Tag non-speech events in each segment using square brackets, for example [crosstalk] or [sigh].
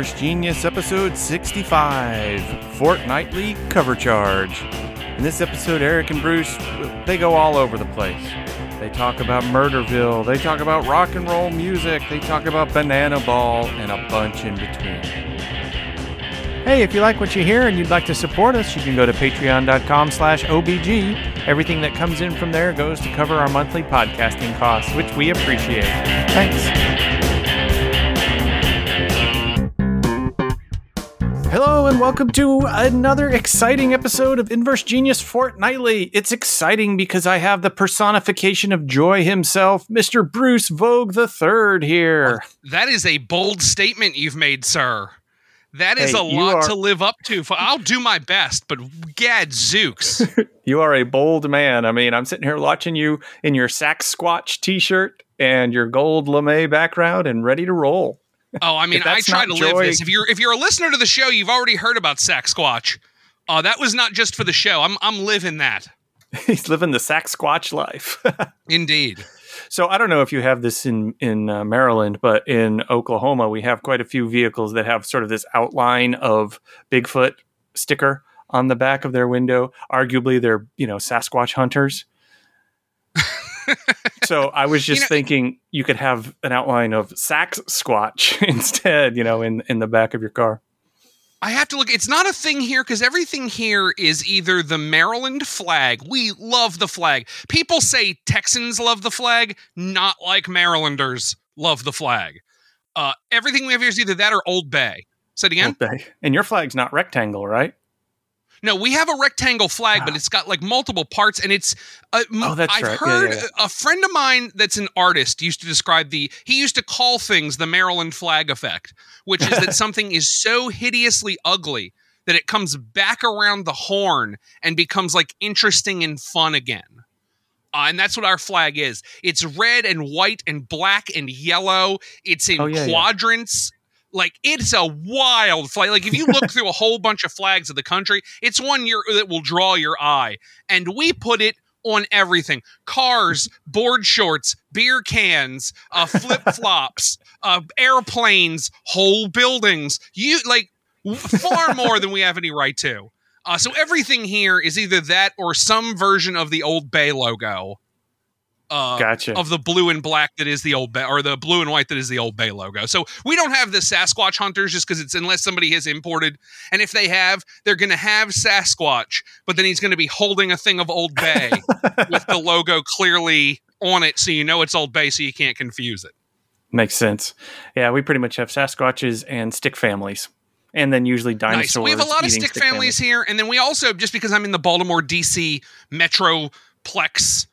Inverse Genius episode 65 Fortnightly Cover Charge. In this episode, Eric and Bruce, they go all over the place. They talk about Murderville, they talk about rock and roll music, they talk about Banana Ball, and a bunch in between. Hey, if you like what you hear and you'd like to support us, you can go to patreon.com slash OBG. Everything that comes in from there goes to cover our monthly podcasting costs, which we appreciate. Thanks. Hello and welcome to another exciting episode of Inverse Genius Fortnightly. It's exciting because I have the personification of joy himself, Mr. Bruce Vogue III here. That is a bold statement you've made, sir. That is Hey, a lot are- to live up to. I'll do my best, but gadzooks. [laughs] You are a bold man. I mean, I'm sitting here watching you in your sack squatch t-shirt and your gold lame background and ready to roll. Oh, I [laughs] mean, I try to not live this. If you're if you're a listener to the show, you've already heard about Sack Squatch. Uh, that was not just for the show. I'm I'm living that. [laughs] He's living the sack squatch life. [laughs] Indeed. So I don't know if you have this in in uh, Maryland, but in Oklahoma we have quite a few vehicles that have sort of this outline of Bigfoot sticker on the back of their window. Arguably, they're you know Sasquatch hunters. So I was just You know- thinking you could have an outline of Sax Squatch [laughs] instead, you know, in in the back of your car. I have to look. It's not a thing here because everything here is either the Maryland flag. We love the flag. People say Texans love the flag, not like Marylanders love the flag. Uh, everything we have here is either that or Old Bay. Say it again. Okay. And your flag's not rectangle, right? No, we have a rectangle flag, but Ah. it's got like multiple parts, and it's. Uh, Oh, that's I've right. Yeah, heard yeah, a friend of mine that's an artist used to describe the. He used to call things the Maryland flag effect, which is that [laughs] something is so hideously ugly that it comes back around the horn and becomes like interesting and fun again. Uh, and that's what our flag is. It's red and white and black and yellow. It's in Oh, yeah, yeah. Like it's a wild flag. Like if you look [laughs] through a whole bunch of flags of the country, it's one year that will draw your eye. And we put it on everything: cars, board shorts, beer cans, uh, flip flops, [laughs] uh, airplanes, whole buildings. You like far more than we have any right to. Uh, so everything here is either that or some version of the Old Bay logo. Uh, Gotcha. of the blue and black that is the old bay or the blue and white that is the old bay logo. So we don't have the Sasquatch hunters just because it's unless somebody has imported. And if they have, they're going to have Sasquatch, but then he's going to be holding a thing of Old Bay [laughs] with the logo clearly on it, so you know it's Old Bay, so you can't confuse it. Makes sense. Yeah, we pretty much have Sasquatches and stick families. And then usually dinosaurs. Nice. We have a lot of eating stick families here, and then we also just because I'm in the Baltimore DC metroplex.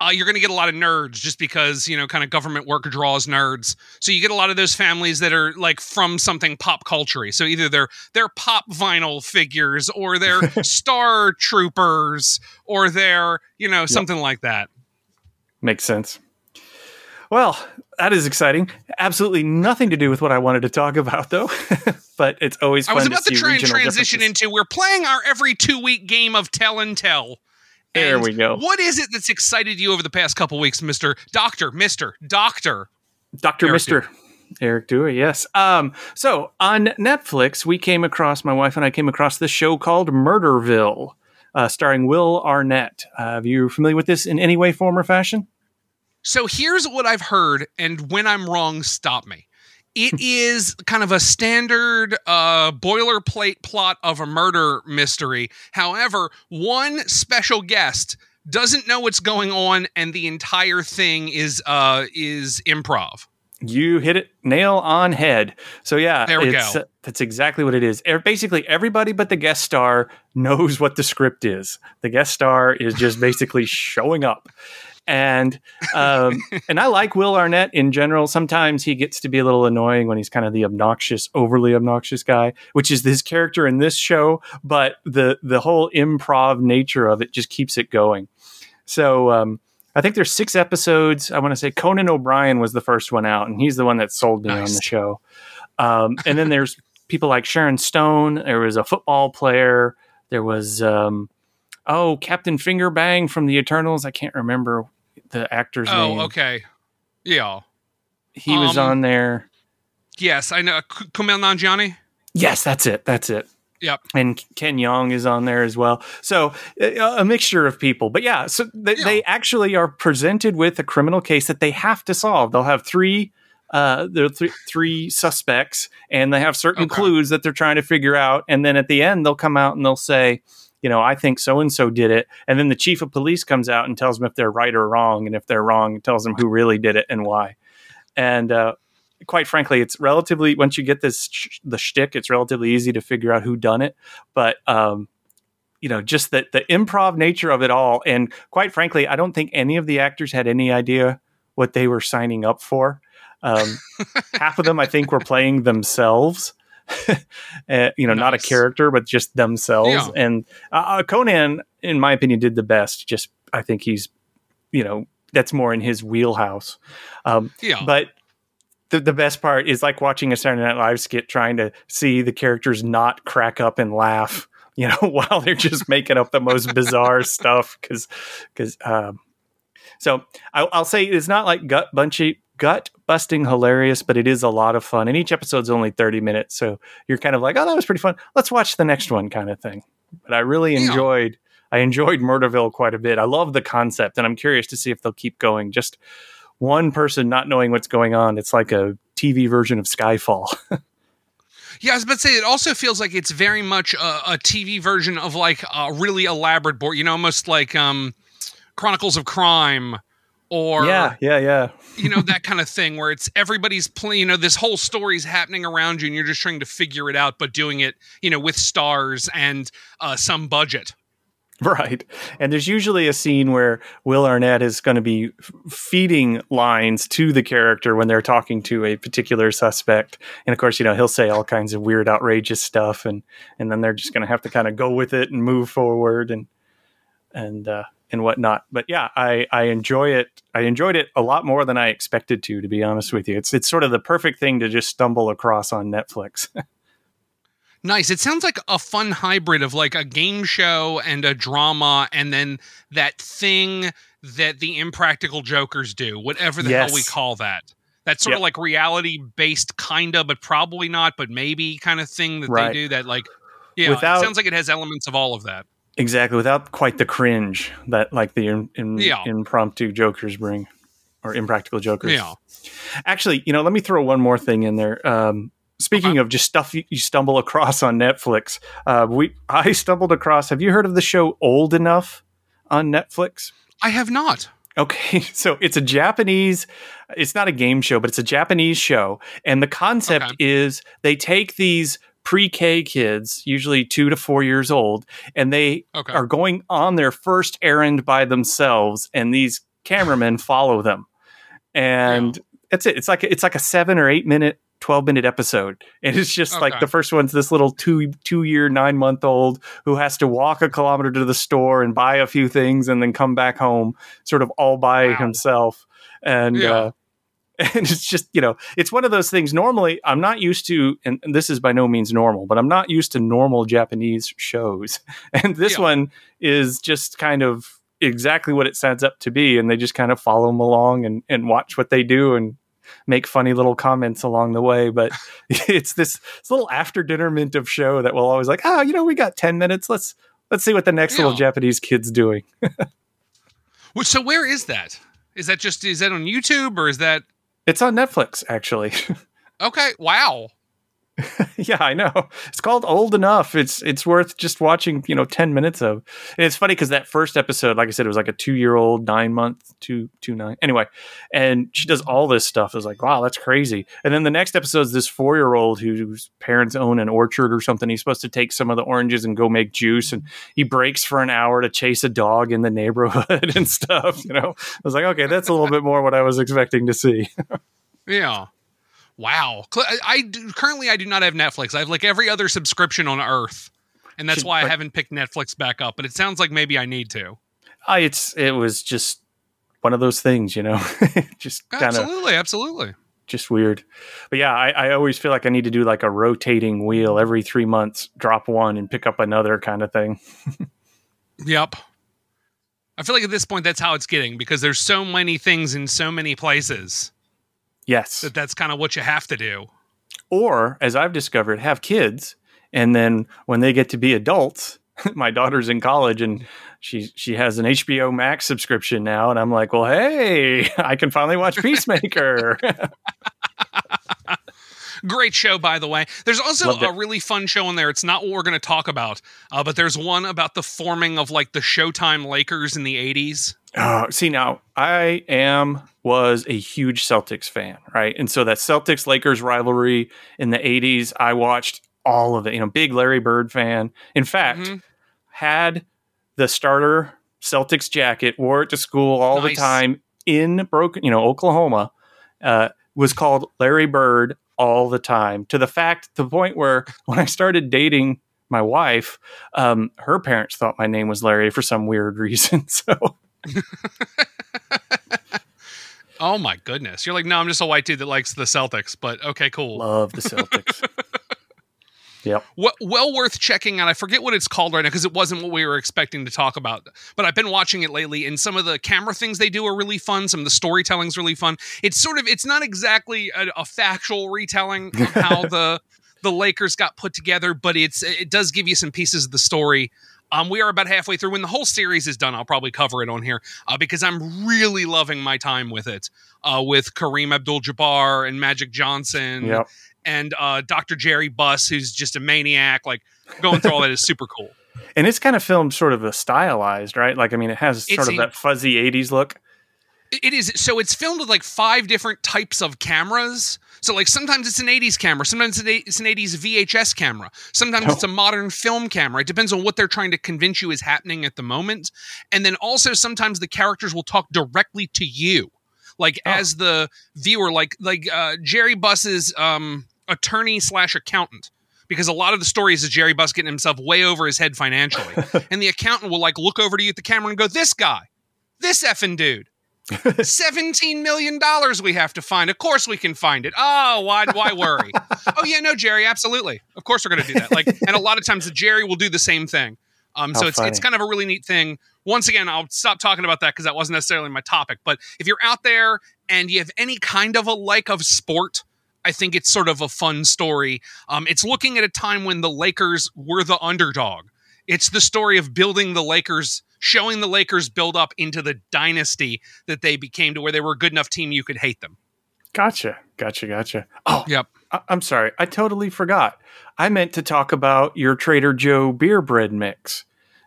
Uh, you're going to get a lot of nerds just because you know kind of government work draws nerds so you get a lot of those families that are like from something pop culture so either they're they're pop vinyl figures or they're [laughs] star troopers or they're you know something like that Makes sense. Well, that is exciting. Absolutely nothing to do with what I wanted to talk about, though. [laughs] but it's always i fun was about to, see try and transition into we're playing our every two week game of tell and tell There And we go. what is it that's excited you over the past couple weeks mr doctor mr doctor Dr. Mister. Eric Dewey, yes. Um, so on Netflix, we came across, my wife and I came across this show called Murderville, uh, starring Will Arnett. Uh, are you familiar with this in any way, form, or fashion? So here's what I've heard, and when I'm wrong, stop me. It [laughs] is kind of a standard uh, boilerplate plot of a murder mystery. However, one special guest doesn't know what's going on, and the entire thing is uh, is improv. You hit it nail on head. So yeah, There we it's, go. uh, that's exactly what it is. E- Basically, everybody but the guest star knows what the script is. The guest star is just basically [laughs] showing up. And um, and I like Will Arnett in general. Sometimes he gets to be a little annoying when he's kind of the obnoxious, overly obnoxious guy, which is his character in this show. But the the whole improv nature of it just keeps it going. So um, I think there's six episodes. I want to say Conan O'Brien was the first one out, and he's the one that sold me on the show. Um, and then there's people like Sharon Stone. There was a football player. There was um, oh Captain Fingerbang from the Eternals. I can't remember the actor's name. Oh, okay. Yeah. He was Um, on there. Yes, I know. Kumail Nanjiani. Yes, that's it. That's it. Yep. And Ken Jeong is on there as well. So uh, a mixture of people. But yeah, so they, Yeah. they actually are presented with a criminal case that they have to solve. They'll have three. Uh, there are th- three suspects, and they have certain Okay. clues that they're trying to figure out. And then at the end, they'll come out and they'll say, you know, I think so and so did it. And then the chief of police comes out and tells them if they're right or wrong. And if they're wrong, it tells them who really did it and why. And uh, quite frankly, it's relatively once you get this sh- the shtick, it's relatively easy to figure out who done it. But um, you know, just the the improv nature of it all, and quite frankly, I don't think any of the actors had any idea what they were signing up for. Um, [laughs] half of them, I think, were playing themselves. uh, [laughs] you know, not a character, but just themselves. Yeah. And uh, Conan, in my opinion, did the best. Just I think he's, you know, that's more in his wheelhouse. Um, Yeah. but the, the best part is like watching a Saturday Night Live skit, trying to see the characters not crack up and laugh, [laughs] you know, [laughs] while they're just making up the most bizarre [laughs] stuff. Because, because, um, so I, I'll say it's not like gut bunchy, gut busting hilarious, but it is a lot of fun. And each episode's only thirty minutes, so you're kind of like, oh, that was pretty fun. Let's watch the next one, kind of thing. But I really Yeah. enjoyed. I enjoyed Murderville quite a bit. I love the concept, and I'm curious to see if they'll keep going. Just one person not knowing what's going on. It's like a TV version of Spyfall. [laughs] Yeah, I was about to say it also feels like it's very much a, a TV version of like a really elaborate board, you know, almost like um Chronicles of Crime or yeah, yeah, yeah. you know that kind of thing where it's everybody's playing, you know, this whole story's happening around you and you're just trying to figure it out but doing it, you know, with stars and uh some budget. [laughs] Right. And there's usually a scene where Will Arnett is going to be feeding lines to the character when they're talking to a particular suspect. And of course, you know, he'll say all kinds of weird, outrageous stuff and and then they're just going to have to kind of go with it and move forward and and uh and whatnot. But yeah, I I enjoy it. I enjoyed it a lot more than I expected to to be honest with you. It's it's sort of the perfect thing to just stumble across on Netflix. [laughs] Nice. It sounds like a fun hybrid of like a game show and a drama and then that thing that the impractical jokers do, whatever the hell we call that. That sort Yep. of like reality based kinda, but probably not, but maybe kind of thing that Right. they do that like yeah, Without- it sounds like it has elements of all of that. Exactly, without quite the cringe that like the in, in, Yeah. impromptu jokers bring, or impractical jokers. Yeah. Actually, you know, let me throw one more thing in there. Um, speaking Okay. of just stuff you, you stumble across on Netflix, uh, we I stumbled across. Have you heard of the show Old Enough on Netflix? I have not. Okay, [laughs] so it's a Japanese. It's not a game show, but it's a Japanese show, and the concept Okay. is they take these pre-K kids, usually two to four years old, and they Okay. are going on their first errand by themselves, and these cameramen follow them, and that's it. It's like it's like a seven or eight minute. 12 minute episode [laughs] and it's just like the first one's this little two two year nine month old who has to walk a kilometer to the store and buy a few things and then come back home sort of all by Wow. himself and Yeah. uh [laughs] and it's just you know it's one of those things normally i'm not used to and, and this is by no means normal but i'm not used to normal japanese shows [laughs] and this Yeah. one is just kind of exactly what it sets up to be and they just kind of follow them along and, and watch what they do and make funny little comments along the way but [laughs] it's this, this little after dinner mint of show that will always like oh you know we got 10 minutes let's let's see what the next little japanese kid's doing [laughs] Which so where is that? Is that just is that on YouTube or is that it's on netflix actually [laughs] Okay, wow. [laughs] yeah, I know. It's called Old Enough. It's it's worth just watching, you know, 10 minutes of. And it's funny because that first episode, like I said, it was like a two year old, nine month, two two nine. Anyway, and she does all this stuff. I was like, wow, that's crazy. And then the next episode is this four year old whose parents own an orchard or something. He's supposed to take some of the oranges and go make juice, and he breaks for an hour to chase a dog in the neighborhood [laughs] and stuff. You know, I was like, okay, that's a little bit more what I was expecting to see. [laughs] Yeah. Wow. I, I do, currently I do not have Netflix. I have like every other subscription on earth, and that's Should- why I but- haven't picked Netflix back up. But it sounds like maybe I need to. I, it's it was just one of those things, you know, [laughs] just kind of Absolutely, absolutely. just weird. But yeah, I, I always feel like I need to do like a rotating wheel every three months, drop one and pick up another kind of thing. [laughs] Yep. I feel like at this point that's how it's getting because there's so many things in so many places Yes, that that's kind of what you have to do. or as I've discovered, have kids, and then when they get to be adults, [laughs] my daughter's in college and she she has an HBO Max subscription now, and I'm like, well, hey, [laughs] I can finally watch Peacemaker. [laughs] Great show, by the way. There's also Loved a it. really fun show in there. It's not what we're going to talk about, uh, but there's one about the forming of like the Showtime Lakers in the 80s. Oh, see now, I am was a huge Celtics fan, right? And so that Celtics Lakers rivalry in the '80s, I watched all of it. You know, big Larry Bird fan. In fact, Mhm. had the starter Celtics jacket, wore it to school all the time in broken, you know, Oklahoma. Uh, was called Larry Bird all the time to the fact, to the point where [laughs] when I started dating my wife, um, her parents thought my name was Larry for some weird [laughs] reason. So. [laughs] Oh my goodness. You're like, no, I'm just a white dude that likes the Celtics, but okay, cool. Love the Celtics. [laughs] yep. Well, well worth checking out. I forget what it's called right now because it wasn't what we were expecting to talk about. But I've been watching it lately, and some of the camera things they do are really fun. Some of the storytelling's really fun. It's sort of it's not exactly a, a factual retelling of how [laughs] the the Lakers got put together, but it's it does give you some pieces of the story. Um, we are about halfway through. When the whole series is done, I'll probably cover it on here uh, because I'm really loving my time with it. Uh, with Kareem Abdul-Jabbar and Magic Johnson Yep. and uh, Dr. Jerry Buss, who's just a maniac. Like going through all that is super cool. [laughs] And it's kind of filmed sort of a stylized, right? Like, I mean, it has It's sort of a- that fuzzy 80s look. It is so it's filmed with like five different types of cameras. So like sometimes it's an 80s camera, sometimes it's an eight- it's an 80s VHS camera, sometimes Oh. it's a modern film camera. It depends on what they're trying to convince you is happening at the moment. And then also sometimes the characters will talk directly to you. Like Oh. as the viewer, like like uh, Jerry Buss's um, attorney slash accountant. Because a lot of the stories is Jerry Buss getting himself way over his head financially. [laughs] and the accountant will like look over to you at the camera and go, This guy, this effing dude. Seventeen million dollars we have to find. Of course we can find it. Oh, why why worry? [laughs] oh yeah, no, Jerry, absolutely. Of course we're gonna do that. Like, and a lot of times the Jerry will do the same thing. Um, so How it's it's funny. kind of a really neat thing. Once again, I'll stop talking about that because that wasn't necessarily my topic. But if you're out there and you have any kind of a like of sport, I think it's sort of a fun story. Um, it's looking at a time when the Lakers were the underdog. It's the story of building the Lakers, showing the Lakers build up into the dynasty that they became to where they were a good enough team you could hate them. Gotcha. Gotcha. Gotcha. Oh, Yep. I- I'm sorry. I totally forgot. I meant to talk about your Trader Joe beer bread mix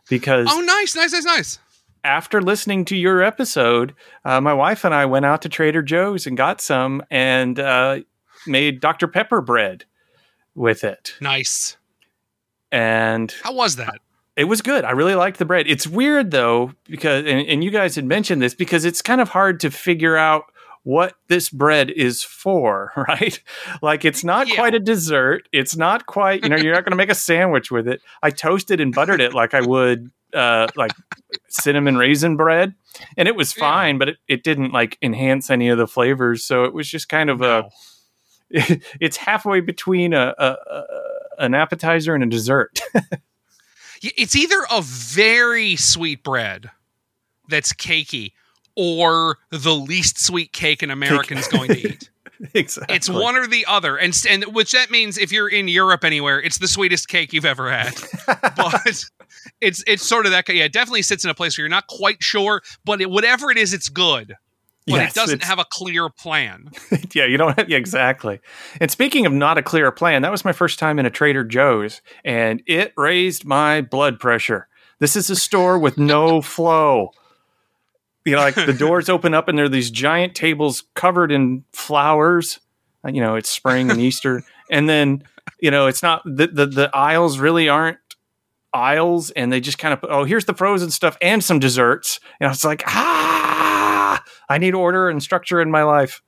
because Oh, nice, nice, nice, nice. after listening to your episode, uh, my wife and I went out to Trader Joe's and got some and uh, made Dr. Pepper bread with it. Nice. And How was that? It was good. I really liked the bread. It's weird though, because, and, and you guys had mentioned this, because it's kind of hard to figure out what this bread is for, [laughs] right? Like it's not Yeah. quite a dessert. It's not quite, you know, you're not going to make a sandwich with it. I toasted and buttered it like I would, uh, like cinnamon raisin bread. And it was Yeah. fine, but it, it didn't like enhance any of the flavors. So it was just kind of No. a, [laughs] it's halfway between a, a, a an appetizer and a dessert. [laughs] It's either a very sweet bread that's cakey or the least sweet cake an American's going to eat. [laughs] exactly. It's one or the other, and and which that means if you're in Europe anywhere, it's the sweetest cake you've ever had. [laughs] but it's it's sort of that. Yeah, it definitely sits in a place where you're not quite sure, but it, whatever it is, it's good. But Yes, it doesn't have a clear plan. [laughs] yeah, you don't have, [laughs] yeah, exactly. And speaking of not a clear plan, that was my first time in a Trader Joe's and it raised my blood pressure. This is a store with no [laughs] flow. You know, like the doors open up and there are these giant tables covered in flowers. Uh, You know, it's spring and Easter. And then, you know, it's not the, the, the aisles really aren't aisles and they just kind of, oh, here's the frozen stuff and some desserts. And it's like, ah, I need order and structure in my life.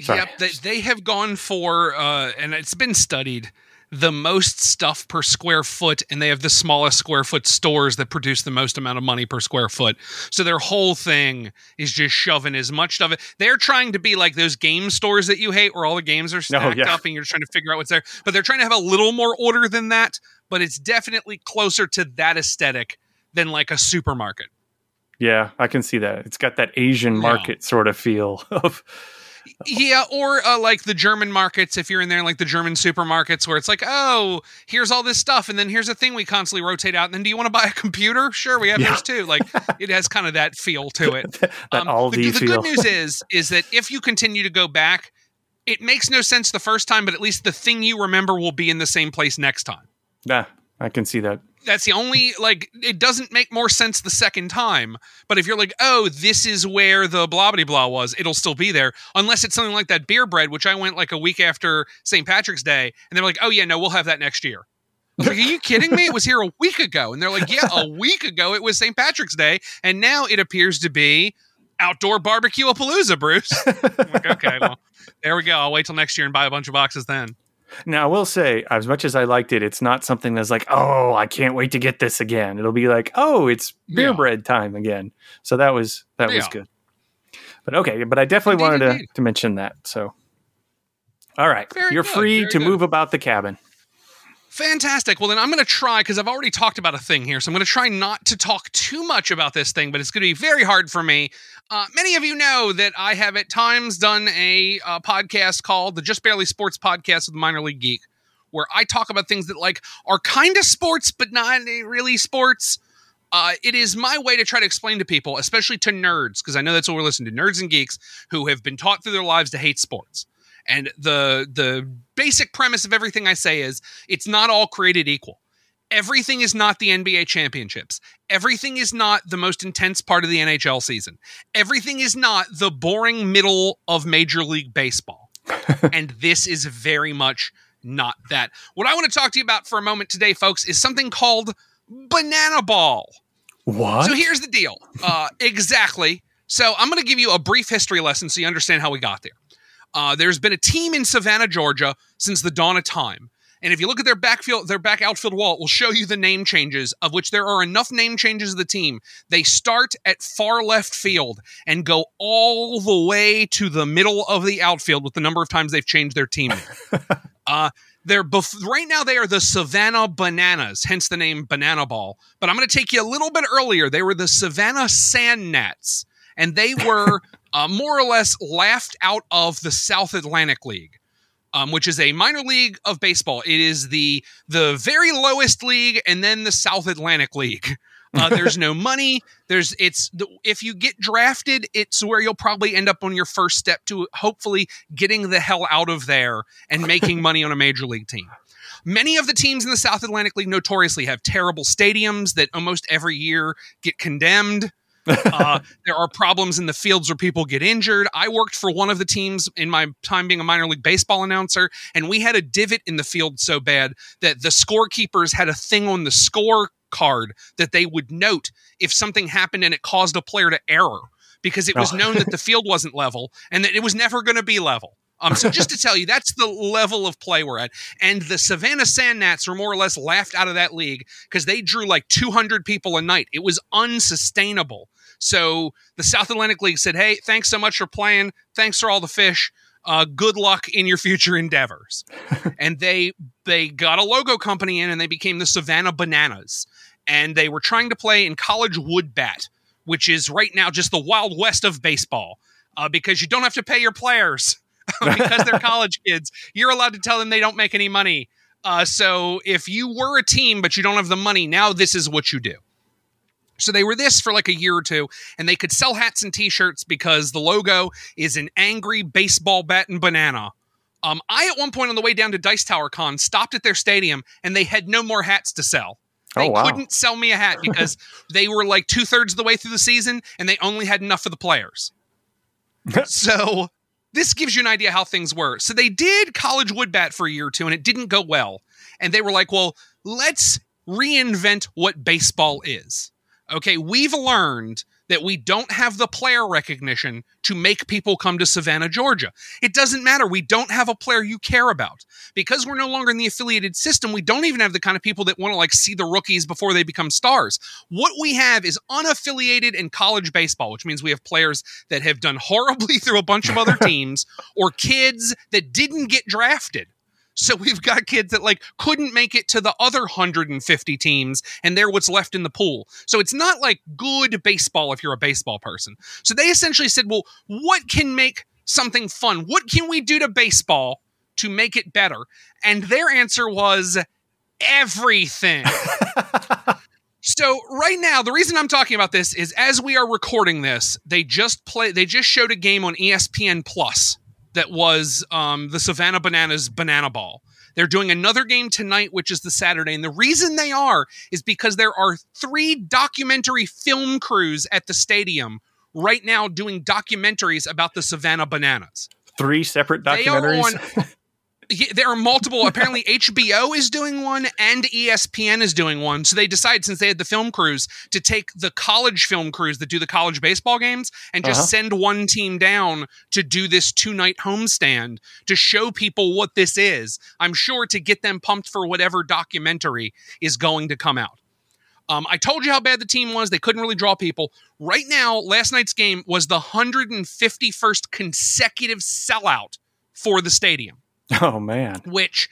Sorry. Yep, they, they have gone for, uh, and it's been studied, the most stuff per square foot, and they have the smallest square foot stores that produce the most amount of money per square foot. So their whole thing is just shoving as much stuff. They're trying to be like those game stores that you hate, where all the games are [laughs] stacked yeah. up, and you're trying to figure out what's there. But they're trying to have a little more order than that. But it's definitely closer to that aesthetic than like a supermarket. Yeah, I can see that. It's got that Asian Yeah. market sort of feel [laughs] of Yeah, or uh, like the German markets, if you're in there, like the German supermarkets, where it's like, oh, here's all this stuff, and then here's a thing we constantly rotate out. And then, do you want to buy a computer? Sure, we have Yeah. those too. Like, it has kind of that feel to it. [laughs] that all the, the feel. good news is, is that if you continue to go back, it makes no sense the first time, but at least the thing you remember will be in the same place next time. Yeah, I can see that. That's the only like it doesn't make more sense the second time. But if you're like, oh, this is where the blah blah blah was, it'll still be there. Unless it's something like that beer bread, which I went like a week after St. Patrick's Day, and they're like, oh yeah, no, we'll have that next year. I was like, are you kidding me? It was here a week ago. And they're like, yeah, a [laughs] week ago it was St. Patrick's Day, and now it appears to be outdoor barbecue a palooza, Bruce. Like, okay, well, there we go. I'll wait till next year and buy a bunch of boxes then. Now, I will say, as much as I liked it, it's not something that's like, oh, I can't wait to get this again. It'll be like, oh, it's beer Yeah. bread time again. So that was that was good. But okay, but I definitely Indeed, wanted indeed. to, to mention that. So, all right, Very you're good, free very to good. move about the cabin. Fantastic. Well, then I'm going to try because I've already talked about a thing here. So I'm going to try not to talk too much about this thing, but it's going to be very hard for me. Uh, many of you know that I have at times done a uh, podcast called the Just Barely Sports Podcast with Minor League Geek, where I talk about things that like are kind of sports, but not really sports. Uh, it is my way to try to explain to people, especially to nerds, because I know that's what we're listening to, nerds and geeks who have been taught through their lives to hate sports. And the the basic premise of everything I say is it's not all created equal. Everything is not the NBA championships. Everything is not the most intense part of the NHL season. Everything is not the boring middle of Major League Baseball. [laughs] and this is very much not that. What I want to talk to you about for a moment today, folks, is something called Banana Ball. What? So here's the deal. Uh, exactly. So I'm going to give you a brief history lesson so you understand how we got there. Uh, there's been a team in Savannah, Georgia, since the dawn of time. And if you look at their backfield, their back outfield wall, it will show you the name changes, of which there are enough name changes of the team. They start at far left field and go all the way to the middle of the outfield with the number of times they've changed their team. [laughs] uh, they're bef- right now they are the Savannah Bananas, hence the name Banana Ball. But I'm going to take you a little bit earlier. They were the Savannah Sand Gnats, and they were [laughs] uh, more or less laughed out of the South Atlantic League. Um, which is a minor league of baseball. It is the the very lowest league, and then the South Atlantic League. Uh, there's no [laughs] money. There's it's the, if you get drafted, it's where you'll probably end up on your first step to hopefully getting the hell out of there and making [laughs] money on a major league team. Many of the teams in the South Atlantic League notoriously have terrible stadiums that almost every year get condemned. Uh, [laughs] there are problems in the fields where people get injured. I worked for one of the teams in my time being a minor league baseball announcer, and we had a divot in the field so bad that the scorekeepers had a thing on the score card that they would note if something happened and it caused a player to error because it was Oh. known that the [laughs] field wasn't level and that it was never going to be level. Um, so just to [laughs] tell you, that's the level of play we're at. And the Savannah Sand Gnats were more or less laughed out of that league because they drew like 200 people a night. It was unsustainable. So the South Atlantic League said, "Hey, thanks so much for playing. Thanks for all the fish. Uh, good luck in your future endeavors." [laughs] and they they got a logo company in, and they became the Savannah Bananas. And they were trying to play in college wood bat, which is right now just the wild west of baseball, uh, because you don't have to pay your players [laughs] because they're college kids. You're allowed to tell them they don't make any money. Uh, so if you were a team but you don't have the money, now this is what you do. So they were this for like a year or two, and they could sell hats and T-shirts because the logo is an angry baseball bat and banana. Um, I at one point on the way down to Dice Tower Con stopped at their stadium, and they had no more hats to sell. They Oh, wow. couldn't sell me a hat [laughs] because they were like two thirds of the way through the season, and they only had enough for the players. [laughs] so this gives you an idea how things were. So they did college wood bat for a year or two, and it didn't go well. And they were like, well, let's reinvent what baseball is. Okay, we've learned that we don't have the player recognition to make people come to Savannah, Georgia. It doesn't matter. We don't have a player you care about. Because we're no longer in the affiliated system, we don't even have the kind of people that want to like see the rookies before they become stars. What we have is unaffiliated in college baseball, which means we have players that have done horribly [laughs] through a bunch of other [laughs] teams or kids that didn't get drafted. So we've got kids that like couldn't make it to the other 150 teams and they're what's left in the pool. So it's not like good baseball if you're a baseball person. So they essentially said, well, what can make something fun. What can we do to baseball to make it better? And their answer was everything. [laughs] so right now, the reason I'm talking about this is as we are recording this, they just play they just showed a game on ESPN Plus that was um, the Savannah Bananas Banana Ball. They're doing another game tonight, which is the Saturday. And the reason they are is because there are three documentary film crews at the stadium right now doing documentaries about the Savannah Bananas. Three separate They are documentaries. on. [laughs] There are multiple. Apparently, [laughs] HBO is doing one and ESPN is doing one. So they decided, since they had the film crews, to take the college film crews that do the college baseball games and just Uh-huh. send one team down to do this two night homestand to show people what this is. I'm sure to get them pumped for whatever documentary is going to come out. Um, I told you how bad the team was. They couldn't really draw people. Right now, last night's game was the 151st consecutive sellout for the stadium oh man. which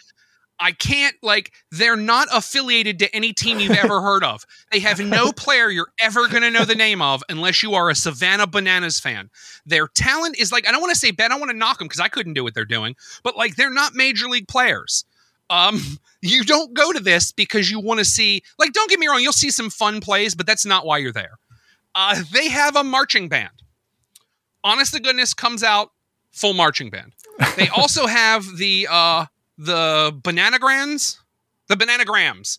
I can't like they're not affiliated to any team you've ever [laughs] heard of. They have no player you're ever going to know the name of unless you are a Savannah Bananas fan. Their talent is like I don't want to say bad, I want to knock them cuz I couldn't do what they're doing, but like they're not major league players. Um [laughs] you don't go to this because you want to see like don't get me wrong, you'll see some fun plays, but that's not why you're there. Uh they have a marching band. Honest to goodness comes out full marching band. They [laughs] also have the uh the Bananagrams, the Bananagrams.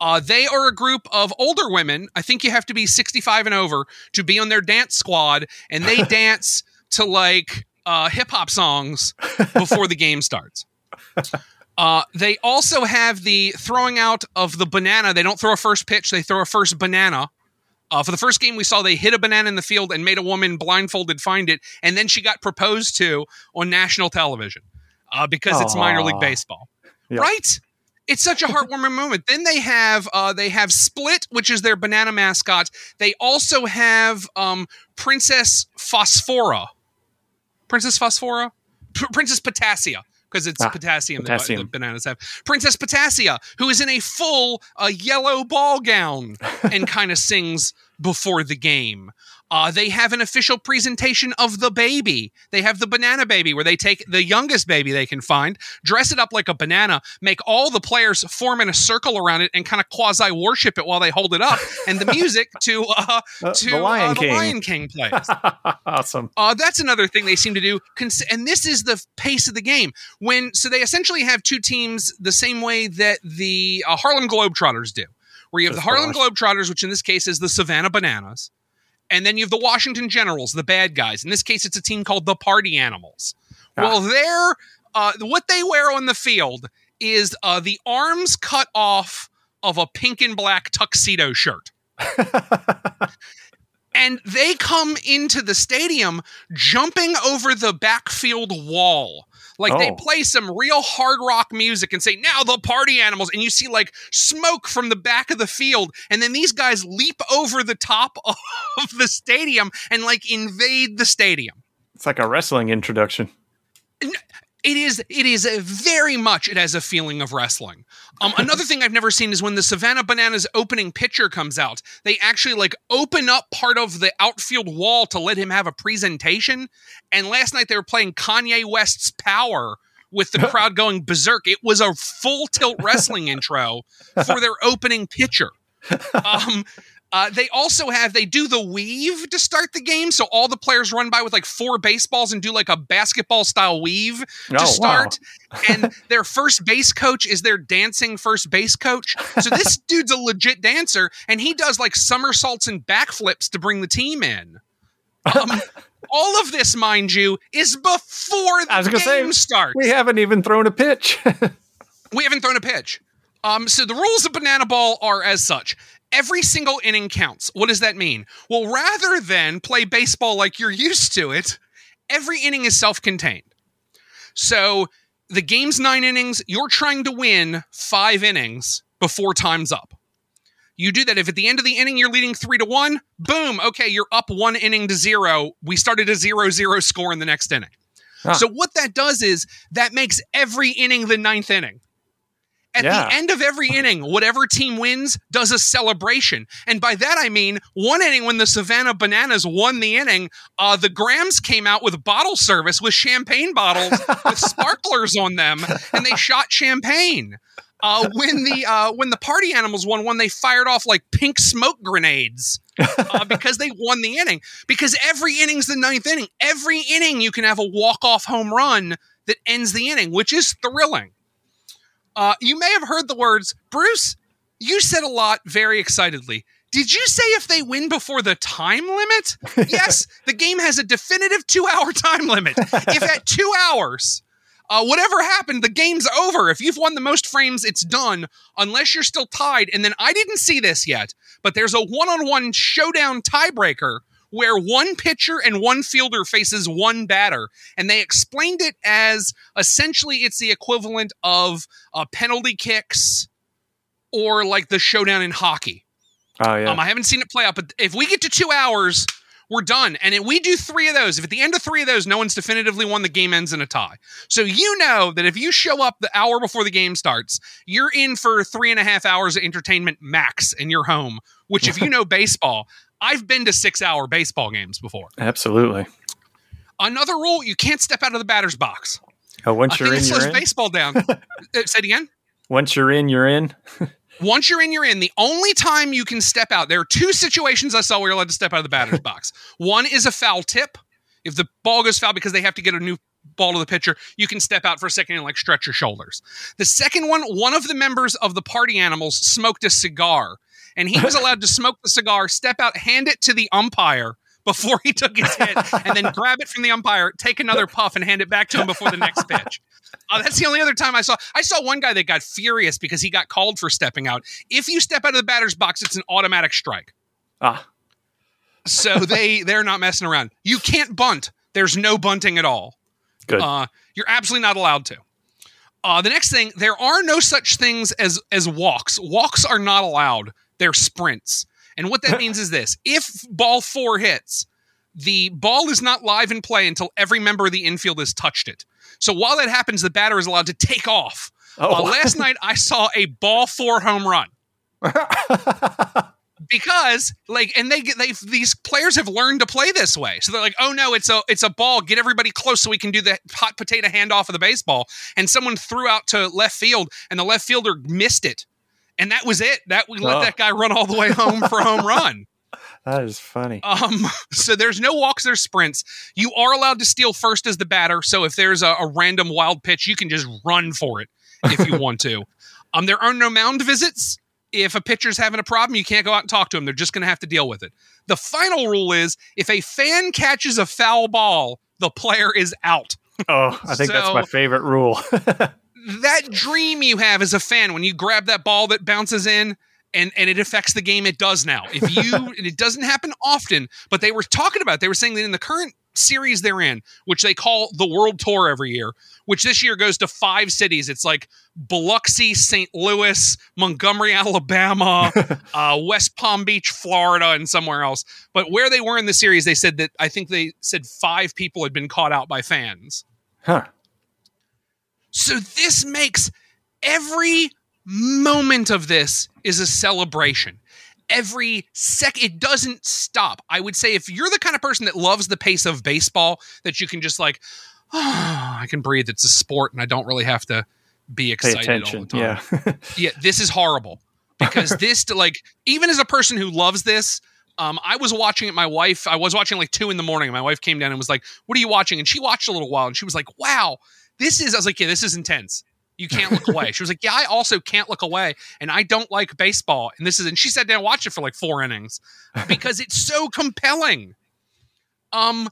Uh, they are a group of older women. I think you have to be 65 and over to be on their dance squad, and they [laughs] dance to like uh, hip hop songs before the game starts. [laughs] Uh, they also have the throwing out of the banana. They don't throw a first pitch; they throw a first banana. Uh, for the first game, we saw they hit a banana in the field and made a woman blindfolded find it, and then she got proposed to on national television uh, because it's minor league baseball, Yep. right? It's such a [laughs] heartwarming moment. Then they have uh, they have Split, which is their banana mascot. They also have um, Princess Phosphora, Princess Phosphora, P- Princess Potassia. Because it's Ah, potassium, that potassium. the bananas have. Princess Potassia, who is in a full uh, yellow ball gown [laughs] and kind of sings before the game. Uh, they have an official presentation of the baby. They have the banana baby, where they take the youngest baby they can find, dress it up like a banana, make all the players form in a circle around it, and kind of quasi worship it while they hold it up. And the music to uh, [laughs] Uh, to the Lion uh, King. Lion King plays. [laughs] awesome. Uh, that's another thing they seem to do. Cons- and this is the pace of the game. When so they essentially have two teams the same way that the uh, Harlem Globetrotters do, where you have Of the Harlem course. Globetrotters, which in this case is the Savannah Bananas, and then you have the Washington Generals, the bad guys. In this case, it's a team called the Party Animals. Ah. Well, they're uh, what they wear on the field is uh, the arms cut off of a pink and black tuxedo shirt [laughs] and they come into the stadium jumping over the backfield wall. Like they Oh. play some real hard rock music and say, now the party animals. And you see like smoke from the back of the field. And then these guys leap over the top [laughs] of the stadium and like invade the stadium. it's like a wrestling introduction. It is. It is a very much. It has a feeling of wrestling. Um, another thing I've never seen is when the Savannah Bananas opening pitcher comes out. They actually like open up part of the outfield wall to let him have a presentation. And last night they were playing Kanye West's "Power" with the [laughs] crowd going berserk. It was a full tilt wrestling intro for their opening pitcher. [laughs] Um, uh, they also have they do the weave to start the game, so all the players run by with like four baseballs and do like a basketball style weave Oh, to wow. start. and [laughs] their first base coach is their dancing first base coach. So this [laughs] dude's a legit dancer, and he does like somersaults and backflips to bring the team in. Um, [laughs] all of this, mind you, is before the I was game say, starts. We haven't even thrown a pitch. We haven't thrown a pitch. Um, so the rules of Banana Ball are as such. Every single inning counts. What does that mean? Well, rather than play baseball like you're used to it, every inning is self contained. So the game's nine innings, you're trying to win five innings before time's up. You do that. If at the end of the inning you're leading three to one, boom, okay, you're up one inning to zero. We started a zero zero score in the next inning. So what that does is that makes every inning the ninth inning At Yeah. the end of every inning, whatever team wins does a celebration. And by that I mean one inning when the Savannah Bananas won the inning, uh, the Grams came out with bottle service with champagne bottles with [laughs] sparklers on them, and they shot champagne. Uh, when the uh, when the party animals won one, they fired off like pink smoke grenades uh, [laughs] because they won the inning. Because every inning's the ninth inning. Every inning you can have a walk off home run that ends the inning, which is thrilling. Uh, you may have heard the words, Bruce. You said a lot very excitedly. Did you say if they win before the time limit? [laughs] yes, the game has a definitive two hour time limit. If at [laughs] two hours, uh, whatever happened, the game's over. If you've won the most frames, it's done, unless you're still tied. And then I didn't see this yet, but there's a one on one showdown tiebreaker where one pitcher and one fielder faces one batter. And they explained it as essentially it's the equivalent of uh, penalty kicks or like the showdown in hockey. Oh yeah. Um, I haven't seen it play out, but if we get to two hours, we're done. And if we do three of those, if at the end of three of those, no one's definitively won, the game ends in a tie. So you know that if you show up the hour before the game starts, you're in for three and a half hours of entertainment max in your home. Which, if you [laughs] know baseball, I've been to six hour baseball games before. Absolutely. Another rule: you can't step out of the batter's box. Oh, once you're in, slows you're in. baseball down. [laughs] Uh, Say it again. Once you're in, you're in. [laughs] Once you're in, you're in. The only time you can step out, there are two situations I saw where you're allowed to step out of the batter's [laughs] box. One is a foul tip. If the ball goes foul because they have to get a new ball to the pitcher, you can step out for a second and like stretch your shoulders. The second one, one of the members of the party animals smoked a cigar, and he was allowed to smoke the cigar, step out, hand it to the umpire before he took his hit, and then grab it from the umpire, take another puff, and hand it back to him before the next pitch. Uh, that's the only other time I saw. I saw one guy that got furious because he got called for stepping out. If you step out of the batter's box, it's an automatic strike. Ah, So they they're not messing around. You can't bunt. There's no bunting at all. good. Uh, you're absolutely not allowed to. Uh, the next thing, there are no such things as as walks. Walks are not allowed. They're sprints. And what that [laughs] means is this: if ball four hits, the ball is not live in play until every member of the infield has touched it. So while that happens, the batter is allowed to take off. Uh, oh, last night I saw a ball four home run [laughs] because like and they get they these players have learned to play this way so they're like oh no it's a it's a ball get everybody close so we can do the hot potato handoff of the baseball and someone threw out to left field and the left fielder missed it and that was it that we let Oh. that guy run all the way home for a home [laughs] run that is funny. um so there's no walks there's sprints you are allowed to steal first as the batter so if there's a, a random wild pitch you can just run for it if you want to [laughs] um there are no mound visits if a pitcher's having a problem, you can't go out and talk to them. They're just going to have to deal with it. The final rule is if a fan catches a foul ball, the player is out. Oh, I think that's my favorite rule. [laughs] That dream you have as a fan when you grab that ball that bounces in and, and it affects the game, it does now. If you, [laughs] and it doesn't happen often, but they were talking about, it. they were saying that in the current series they're in, which they call the World Tour every year, which this year goes to five cities. It's like Biloxi, St. Louis, Montgomery, [laughs] Alabama, [laughs] uh, West Palm Beach, Florida, and somewhere else. But where they were in the series, they said that I think they said five people had been caught out by fans. huh. So this makes every moment of this is a celebration. Every sec, it doesn't stop. I would say if you're the kind of person that loves the pace of baseball, that you can just like, oh, [sighs] I can breathe. It's a sport, and I don't really have to be excited all the time. Yeah. [laughs] yeah, this is horrible because this, like, even as a person who loves this, um, I was watching it. My wife, I was watching like two in the morning. And my wife came down and was like, "What are you watching?" And she watched a little while, and she was like, "Wow, this is." I was like, "Yeah, this is intense. You can't look away." She was like, "Yeah, I also can't look away, and I don't like baseball." And this is, and she sat down and watched it for like four innings because it's so compelling. Um,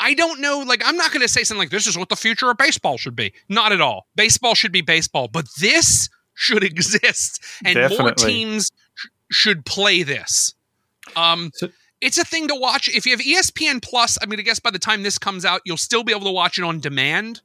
I don't know. Like, I'm not going to say something like this is what the future of baseball should be. Not at all. Baseball should be baseball, but this should [laughs] exist, and more teams sh- should play this. Um, So- it's a thing to watch. If you have ESPN Plus, I'm going to guess by the time this comes out, you'll still be able to watch it on demand.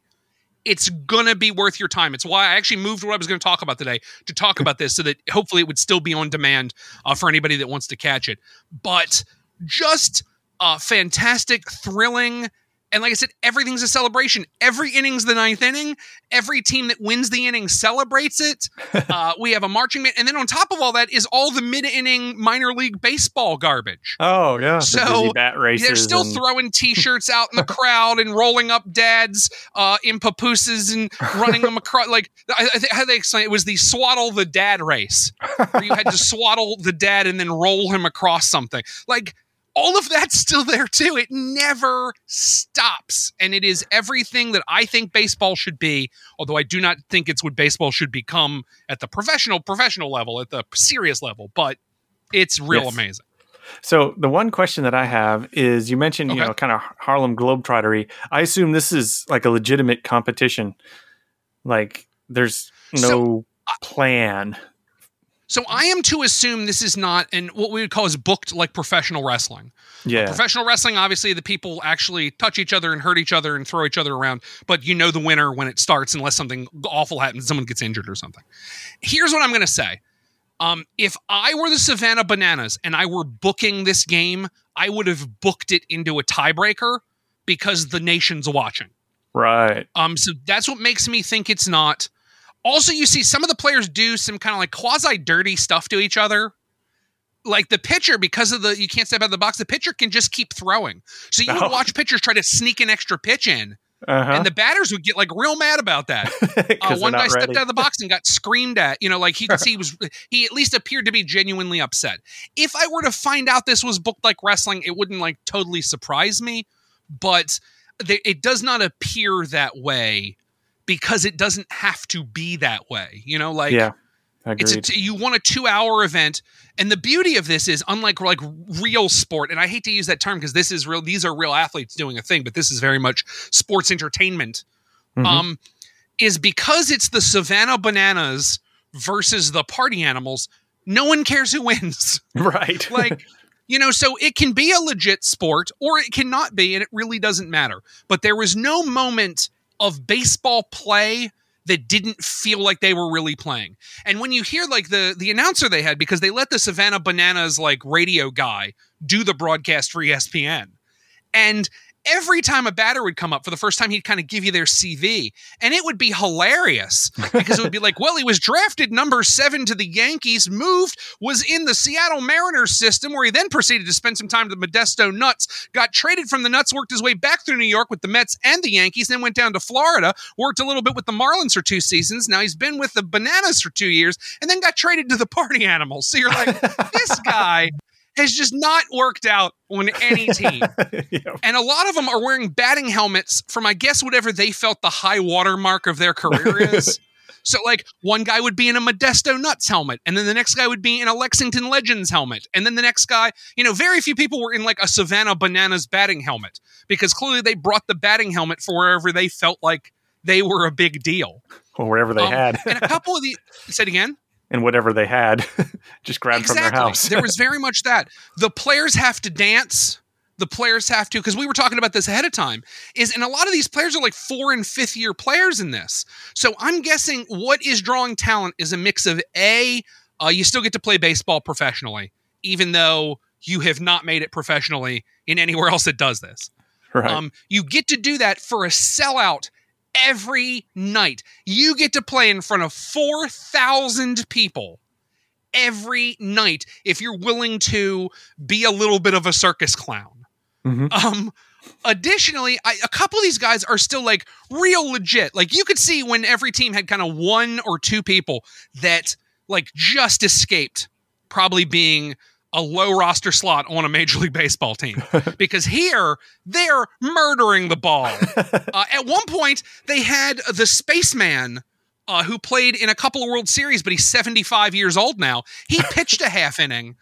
It's gonna be worth your time. It's why I actually moved what I was going to talk about today to talk about this, so that hopefully it would still be on demand uh, for anybody that wants to catch it. But just uh, fantastic, thrilling, And like I said, everything's a celebration. Every inning's the ninth inning. Every team that wins the inning celebrates it. [laughs] uh, we have a marching band, and then on top of all that is all the mid-inning minor league baseball garbage. Oh yeah, the So, races. They're still and- throwing [laughs] T-shirts out in the crowd and rolling up dads uh, in papooses and running them across. Like I, I think how they explain it was the swaddle the dad race, where you had to [laughs] swaddle the dad and then roll him across something. Like all of that's still there too. It never stops, and it is everything that I think baseball should be. Although I do not think it's what baseball should become at the professional professional level, at the serious level. But it's real Yes. amazing. So the one question that I have is, you mentioned you know kind of Harlem Globetrottery. I assume this is like a legitimate competition. Like there's no So, plan. So I am to assume this is not and what we would call is booked like professional wrestling. Yeah, Professional wrestling, obviously, the people actually touch each other and hurt each other and throw each other around, but you know the winner when it starts, unless something awful happens, someone gets injured or something. Here's what I'm going to say: um, If I were the Savannah Bananas and I were booking this game, I would have booked it into a tiebreaker because the nation's watching. right. Um, so that's what makes me think it's not. Also, you see some of the players do some kind of like quasi dirty stuff to each other. Like the pitcher, because of the you can't step out of the box, the pitcher can just keep throwing. So you would Oh. watch pitchers try to sneak an extra pitch in, Uh-huh. and the batters would get like real mad about that. [laughs] Uh, one guy not stepped out of the box and got screamed at. You know, like he [laughs] could see he was he at least appeared to be genuinely upset. If I were to find out this was booked like wrestling, it wouldn't like totally surprise me, but it does not appear that way because it doesn't have to be that way. You know, like yeah, it's a you want a two hour event, and the beauty of this is unlike like real sport, and I hate to use that term because this is real. These are real athletes doing a thing, but this is very much sports entertainment. Mhm. Um, is because it's the Savannah Bananas versus the Party Animals. No one cares who wins. [laughs] right. [laughs] like you know so it can be a legit sport or it cannot be and it really doesn't matter but there was no moment of baseball play that didn't feel like they were really playing. And when you hear like the the announcer they had because they let the savannah bananas like radio guy do the broadcast for espn and every time a batter would come up for the first time he'd kind of give you their cv and it would be hilarious because it would be like well he was drafted number seven to the yankees moved was in the Seattle Mariners system, where he then proceeded to spend some time with the Modesto Nuts, got traded from the Nuts, worked his way back through New York with the Mets and the Yankees, then went down to Florida, worked a little bit with the Marlins for two seasons. Now he's been with the Bananas for two years, and then got traded to the Party Animals. So you're like, this guy has just not worked out on any [laughs] team. yeah. And a lot of them are wearing batting helmets from, I guess, whatever they felt the high water mark of their career [laughs] is. so, like, one guy would be in a Modesto Nuts helmet, and then the next guy would be in a Lexington Legends helmet. And then the next guy, you know, very few people were in like a Savannah Bananas batting helmet because clearly they brought the batting helmet for wherever they felt like they were a big deal. Or wherever they Um, had, And a couple of the, [laughs] say it again. And whatever they had, [laughs] just grabbed from their house. there was [laughs] very much that. The players have to dance. The players have to, because we were talking about this ahead of time, is and a lot of these players are like four and fifth year players in this. So I'm guessing what is drawing talent is a mix of A, uh, you still get to play baseball professionally, even though you have not made it professionally in anywhere [laughs] else that does this. right. Um, you get to do that for a sellout every night. You get to play in front of 4,000 people every night if you're willing to be a little bit of a circus clown. Mhm. Um, additionally, I, a couple of these guys are still like real legit. Like you could see when every team had kind of one or two people that like just escaped probably being a low roster slot on a major league baseball team [laughs] because here they're murdering the ball. [laughs] Uh, at one point, they had the spaceman uh, who played in a couple of World Series, but he's 75 years old now. He pitched a [laughs] half inning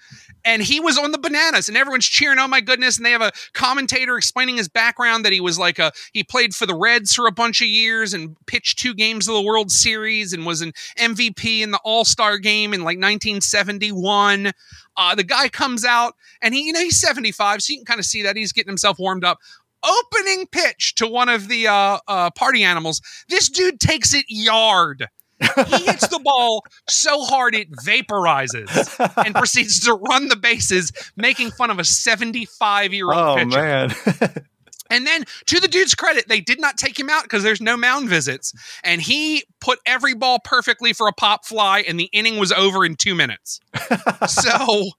and he was on the bananas and everyone's cheering oh my goodness and they have a commentator explaining his background that he was like a he played for the reds for a bunch of years and pitched two games of the world series and was an mvp in the all-star game in like 1971 uh, the guy comes out and he you know he's 75 so you can kind of see that he's getting himself warmed up opening pitch to one of the uh, uh, party animals this dude takes it yard he hits the ball so hard it vaporizes and [laughs] proceeds to run the bases, making fun of a 75 year old oh pitcher. man. [laughs] And then, to the dude's credit, they did not take him out because there's no mound visits. And he put every ball perfectly for a pop fly, and the inning was over in two minutes. [laughs] so,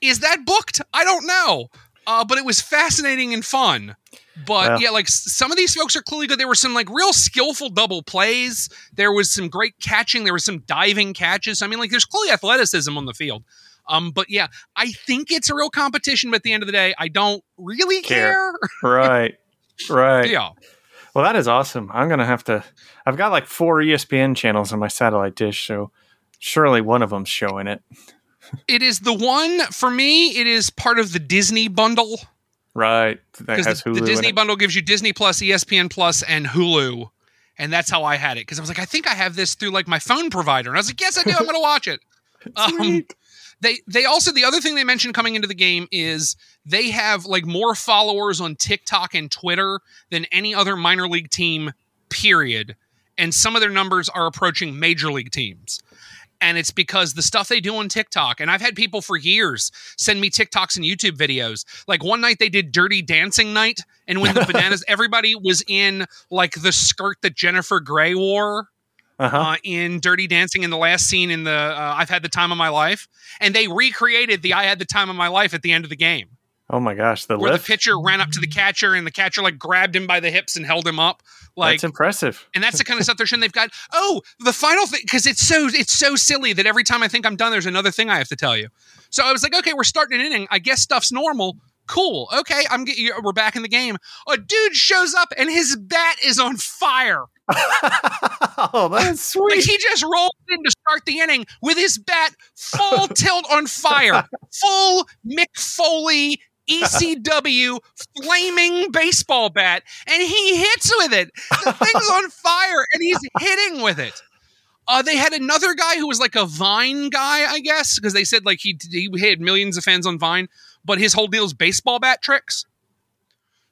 is that booked? I don't know. Uh, but it was fascinating and fun. But Well. yeah, like some of these folks are clearly good. There were some like real skillful double plays. There was some great catching. There was some diving catches. I mean, like there's clearly athleticism on the field. Um, but yeah, I think it's a real competition. But at the end of the day, I don't really care. Care. [laughs] right. Right. yeah. Well, that is awesome. I'm gonna have to. I've got like four ESPN channels on my satellite dish, so surely one of them's showing it. It is the one for me. It is part of the Disney bundle Right. Because the, Hulu the Disney bundle gives you Disney Plus, ESPN Plus, and Hulu, and that's how I had it. Because I was like, I think I have this through like my phone provider, and I was like, Yes, I do. I'm going to watch it. [laughs] Um, they they also the other thing they mentioned coming into the game is they have like more followers on TikTok and Twitter than any other minor league team period and some of their numbers are approaching major league teams and it's because the stuff they do on TikTok and I've had people for years send me TikToks and YouTube videos like one night they did dirty dancing night and when the [laughs] bananas everybody was in like the skirt that Jennifer Grey wore Uh-huh. uh, in Dirty Dancing in the last scene in the uh, I've had the time of my life, and they recreated the I had the time of my life at the end of the game, oh my gosh, the where lift. the pitcher ran up to the catcher and the catcher like grabbed him by the hips and held him up, like. That's impressive. and that's the kind of [laughs] stuff they're showing. They've got oh the final thing because it's so it's so silly that every time I think I'm done, there's another thing I have to tell you. So I was like, okay, we're starting an inning. I guess stuff's normal. Cool. Okay, I'm get, we're back in the game. A dude shows up and his bat is on fire. [laughs] oh, that's [laughs] sweet. Like he just rolled in to start the inning with his bat full tilt on fire, full Mick Foley ECW flaming baseball bat, and he hits with it. The thing's on [laughs] fire, and he's hitting with it. Uh, they had another guy who was like a Vine guy, I guess, because they said like he he had millions of fans on Vine, but his whole deal is baseball bat tricks.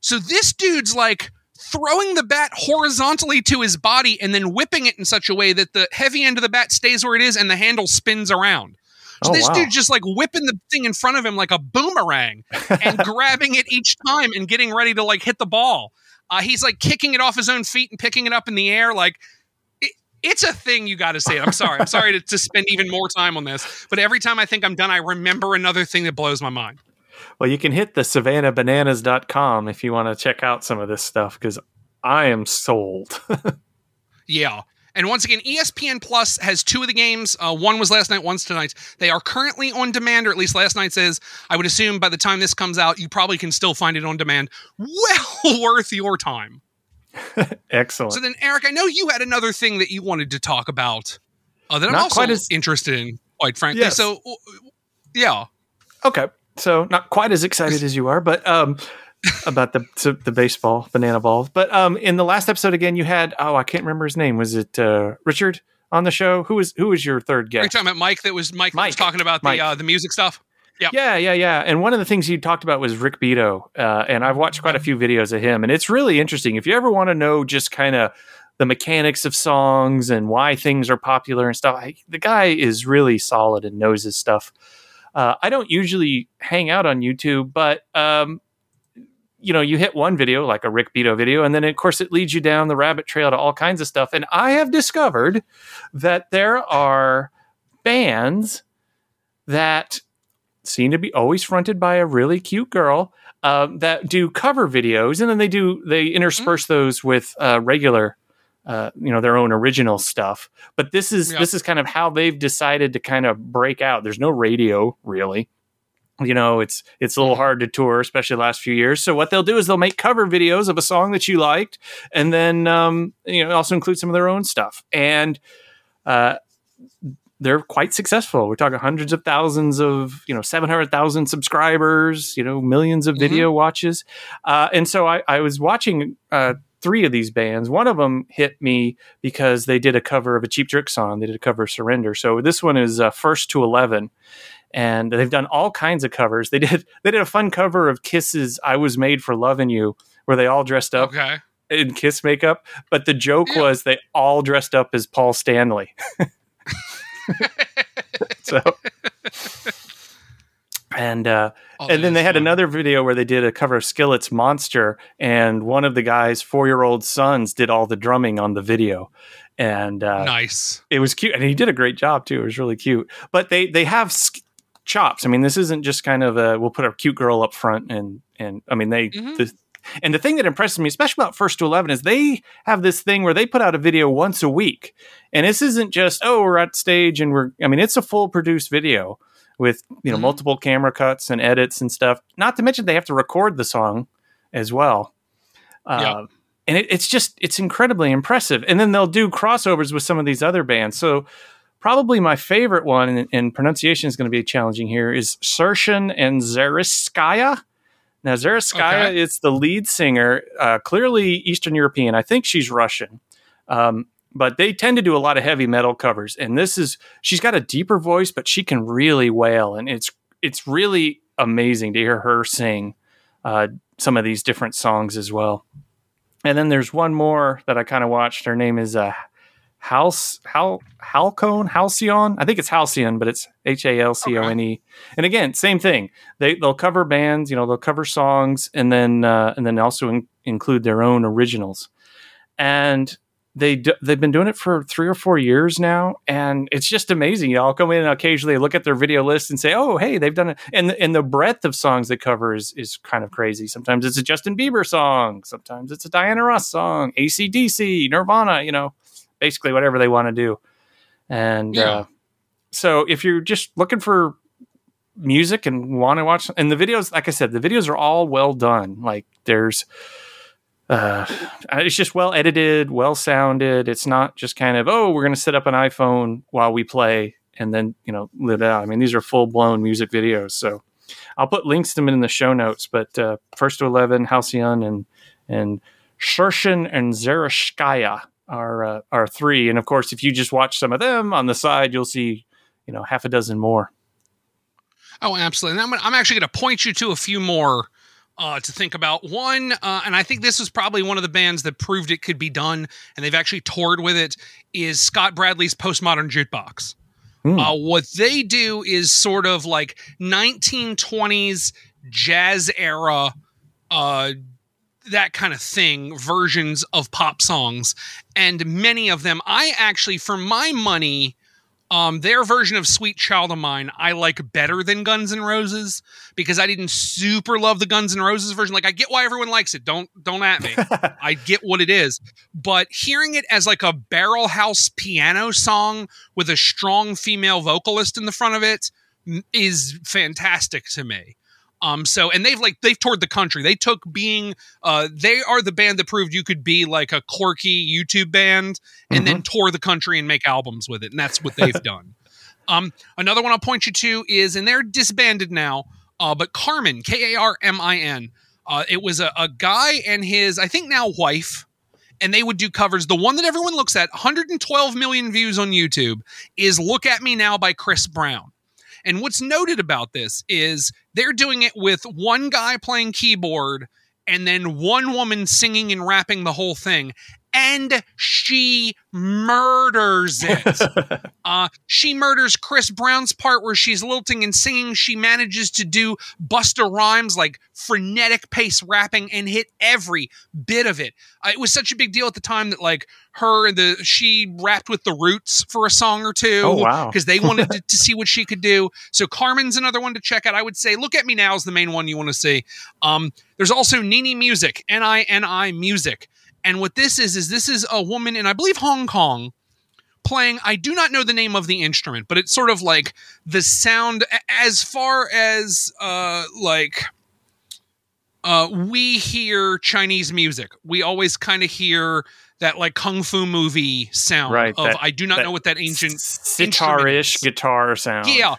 So this dude's like throwing the bat horizontally to his body and then whipping it in such a way that the heavy end of the bat stays where it is and the handle spins around. So Oh, this wow. dude's just like whipping the thing in front of him like a boomerang and [laughs] grabbing it each time and getting ready to like hit the ball. Uh, he's like kicking it off his own feet and picking it up in the air. Like it, it's a thing you got to see. I'm sorry. I'm sorry to, to spend even more time on this, but every time I think I'm done, I remember another thing that blows my mind. Well, you can hit the savannahbananas.com if you want to check out some of this stuff because I am sold. [laughs] Yeah. And once again, ESPN Plus has two of the games. Uh, one was last night, one's tonight. They are currently on demand, or at least last night says. I would assume by the time this comes out, you probably can still find it on demand. [laughs] Well worth your time. [laughs] Excellent. So then, Eric, I know you had another thing that you wanted to talk about uh, that I'm Not also quite as- interested in, quite frankly. Yes. So, yeah. okay. So not quite as excited as you are, but um, about the the baseball banana balls. But um, in the last episode again, you had oh I can't remember his name. Was it uh, Richard on the show? Who was who was your third guest? Are you talking about Mike that was Mike, that was talking about Mike. the uh, the music stuff? Yeah, yeah, yeah, yeah. And one of the things you talked about was Rick Beato, uh, and I've watched quite a few videos of him, and it's really interesting. If you ever want to know just kind of the mechanics of songs and why things are popular and stuff, I, the guy is really solid and knows his stuff. Uh, I don't usually hang out on YouTube, but um, you know, you hit one video like a Rick Beato video, and then of course it leads you down the rabbit trail to all kinds of stuff. And I have discovered that there are bands that seem to be always fronted by a really cute girl um, that do cover videos, and then they do they intersperse those with uh, regular. Uh, you know their own original stuff, but this is Yeah. this is kind of how they've decided to kind of break out. There's no radio really, you know it's it's a little hard to tour especially the last few years. So what they'll do is they'll make cover videos of a song that you liked and then um, you know also include some of their own stuff. And uh, they're quite successful. We're talking hundreds of thousands of you know 700000 subscribers you know millions of Mhm. video watches. Uh, and so I, I was watching uh, three of these bands. One of them hit me because they did a cover of a cheap trick song. They did a cover of surrender. So this one is uh, first to 11 and they've done all kinds of covers. They did they did a fun cover of Kiss's "I Was Made for Loving You," where they all dressed up Okay. in Kiss makeup. But the joke Yeah. was they all dressed up as Paul Stanley. [laughs] so and uh, Oh, and then they had fun. another video where they did a cover of Skillet's Monster, and one of the guy's four year old sons did all the drumming on the video, and uh, nice. it was cute, and he did a great job too. It was really cute. But they they have chops. I mean, this isn't just kind of a we'll put a cute girl up front, and and I mean they. Mhm. The, and the thing that impresses me, especially about First to Eleven, is they have this thing where they put out a video once a week, and this isn't just oh we're at stage and we're. I mean, it's a full produced video with you know Mhm. multiple camera cuts and edits and stuff. Not to mention they have to record the song as well. Uh, Yeah. And it, it's just it's incredibly impressive. And then they'll do crossovers with some of these other bands. So probably my favorite one, and, and pronunciation is going to be challenging here, is Sershen and Zaritskaya. Now Zaritskaya Okay. is the lead singer, uh, clearly Eastern European. I think she's Russian. Um, but they tend to do a lot of heavy metal covers and this is she's got a deeper voice but she can really wail and it's it's really amazing to hear her sing uh, some of these different songs as well and then there's one more that i kind of watched her name is uh House Hal Halcone Halcyon I think it's Halcyon but it's H A L C O N E and again same thing they they'll cover bands you know they'll cover songs and then uh, and then also in, include their own originals and they do, they've been doing it for three or four years now, and it's just amazing. You know, I'll come in and occasionally look at their video list and say, "Oh, hey, they've done it." And and the breadth of songs they cover is is kind of crazy. Sometimes it's a Justin Bieber song, sometimes it's a Diana Ross song, ACDC, Nirvana. You know, basically whatever they want to do. And Yeah. uh, so if you're just looking for music and want to watch, and the videos, like I said, the videos are all well done. Like there's uh, it's just well edited, well sounded. It's not just kind of oh, we're going to set up an iPhone while we play and then you know live out. I mean, these are full blown music videos. So I'll put links to them in the show notes. But uh, first to eleven, Halcyon and and Shershin and Zereshkaya are uh, are three. And of course, if you just watch some of them on the side, you'll see you know half a dozen more. Oh, absolutely. And I'm, I'm actually going to point you to a few more uh, to think about. One, uh, and I think this was probably one of the bands that proved it could be done, and they've actually toured with it, is Scott Bradlee's Postmodern Jukebox. Hmm. Uh, what they do is sort of like 1920s jazz era, uh, that kind of thing, versions of pop songs. And many of them, I actually, for my money, um, their version of "Sweet Child of Mine" I like better than Guns N' Roses because I didn't super love the Guns N' Roses version. Like, I get why everyone likes it. Don't don't at me. [laughs] I get what it is, but hearing it as like a barrel house piano song with a strong female vocalist in the front of it is fantastic to me. Um, so and they've like they've toured the country. They took being uh they are the band that proved you could be like a quirky YouTube band and then tour the country and make albums with it, and that's what they've [laughs] done. Um, another one I'll point you to is, and they're disbanded now, uh, but Karmin, K A R M I N. Uh, it was a, a guy and his, I think now wife, and they would do covers. The one that everyone looks at, 112 million views on YouTube, is "Look at Me Now" by Chris Brown. And what's noted about this is they're doing it with one guy playing keyboard and then one woman singing and rapping the whole thing. And she murders it. [laughs] uh, she murders Chris Brown's part where she's lilting and singing. She manages to do Busta Rhymes like frenetic pace rapping and hit every bit of it. Uh, it was such a big deal at the time that like her and the she rapped with the Roots for a song or two Oh, wow. because they wanted to, [laughs] to see what she could do. So Karmin's another one to check out. I would say Look at Me Now is the main one you want to see. Um, there's also Nini Music, N I N I Music. And what this is is this is a woman in I believe Hong Kong playing I do not know the name of the instrument, but it's sort of like the sound as far as uh like uh we hear Chinese music. We always kind of hear that like kung fu movie sound Right, of that- I do not know what that ancient sitar-ish is. guitar sound. yeah.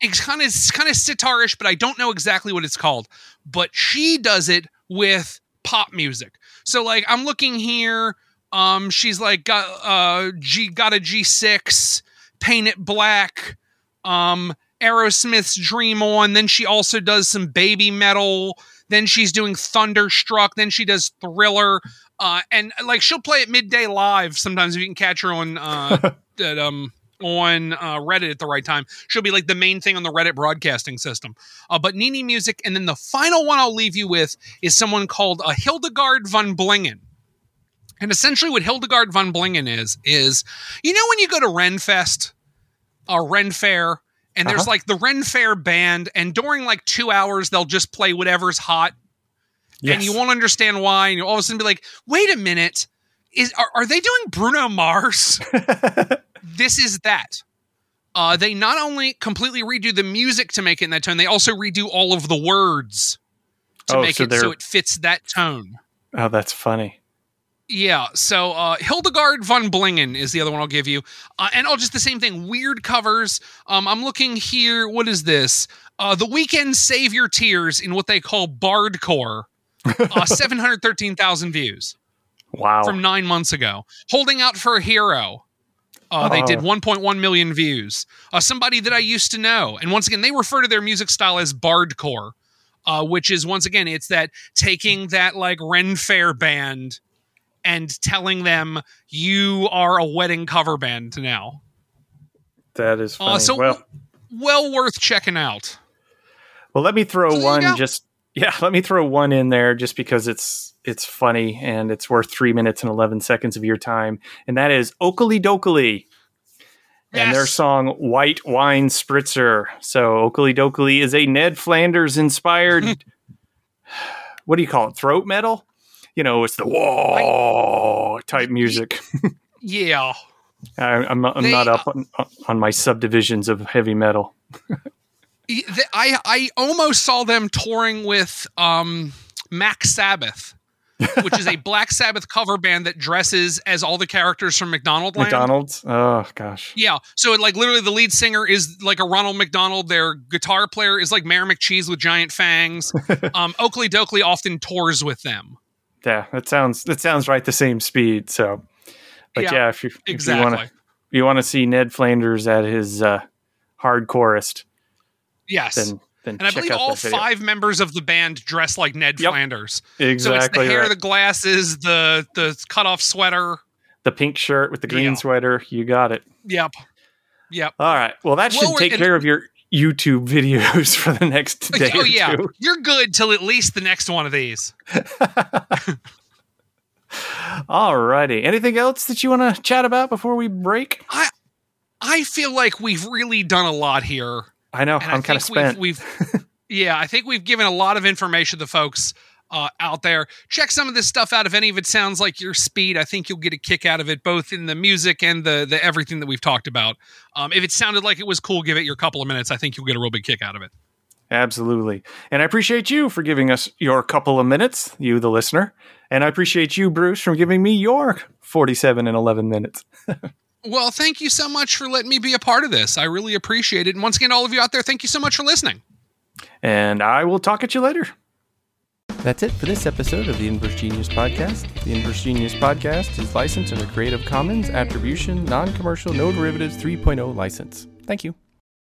It's kind of kind of sitarish, but I don't know exactly what it's called. But she does it with pop music. So like I'm looking here, um, she's like got uh G got a G6, paint it black, um, Aerosmith's Dream On. Then she also does some Babymetal. Then she's doing Thunderstruck. Then she does Thriller. Uh, and like she'll play at midday live sometimes if you can catch her on uh, [laughs] that um on uh, Reddit at the right time. She'll be like the main thing on the Reddit broadcasting system. Uh, but Nini Music, and then the final one I'll leave you with is someone called uh, Hildegard von Blingen. And essentially, what Hildegard von Blingen is is you know when you go to Renfest, a Ren Fair, and there's Uh-huh. like the Ren Fair band, and during like two hours they'll just play whatever's hot and you won't understand why, and you'll all of a sudden be like, "Wait a minute, is are, are they doing Bruno Mars?" [laughs] this is that. Uh, they not only completely redo the music to make it in that tone, they also redo all of the words to Oh, make so it so it fits that tone. oh, that's funny. Yeah, so uh, Hildegard von Blingen is the other one I'll give you, uh, and all just the same thing. Weird covers. Um, I'm looking here. What is this? Uh, the Weeknd Save Your Tears in what they call Bardcore. [laughs] Uh, Seven hundred thirteen thousand views Wow. from nine months ago. Holding out for a hero. Uh, They did Oh. 1.1 million views. Uh, somebody that I used to know, and once again, they refer to their music style as Bardcore, uh, which is once again, it's that taking that like Ren Fair band and telling them you are a wedding cover band now. that is funny. Uh, so well, well worth checking out. well, let me throw So one just yeah, let me throw one in there just because it's it's funny and it's worth three minutes and eleven seconds of your time, and that is Okilly Dokilly. and their song White Wine Spritzer. So Okilly Dokilly is a Ned Flanders inspired [laughs] what do you call it? Throat metal? You know, it's the whoa type music. Yeah. [laughs] I, I'm not, I'm They- not up on, on my subdivisions of heavy metal. [laughs] I I almost saw them touring with um Mac Sabbath, which is a [laughs] Black Sabbath cover band that dresses as all the characters from McDonald Land. McDonald's? Oh gosh. Yeah, so like literally the lead singer is like a Ronald McDonald. Their guitar player is like Mayor McCheese with giant fangs. [laughs] um, Okilly Dokilly often tours with them. Yeah, that sounds that sounds right the same speed. So but Yeah, yeah, if you if Exactly. want to you want to see Ned Flanders at his uh hardcorest, yes. then then and I believe all five members of the band dress like Ned Yep. Flanders. exactly So it's the hair, right. the glasses, the the cut off sweater. the pink shirt with the green Yeah. sweater. You got it. Yep. Yep. All right. Well, that should take and- care of your YouTube [laughs] videos for the next oh, day oh yeah, two. you're good till at least the next one of these. [laughs] All righty. Anything else that you want to chat about before we break? I I feel like we've really done a lot here. I know. And I'm kind of spent. We've, we've [laughs] yeah, I think we've given a lot of information to folks uh, out there. Check some of this stuff out. If any of it sounds like your speed, I think you'll get a kick out of it, both in the music and the the everything that we've talked about. Um, if it sounded like it was cool, give it your couple of minutes. I think you'll get a real big kick out of it. Absolutely. And I appreciate you for giving us your couple of minutes, you, the listener. And I appreciate you, Bruce, from giving me your 47 and 11 minutes. [laughs] Well, thank you so much for letting me be a part of this. I really appreciate it. And once again, all of you out there, thank you so much for listening. And I will talk at you later. That's it for this episode of the Inverse Genius Podcast. The Inverse Genius Podcast is licensed under Creative Commons Attribution Non Commercial No Derivatives 3.0 license. Thank you.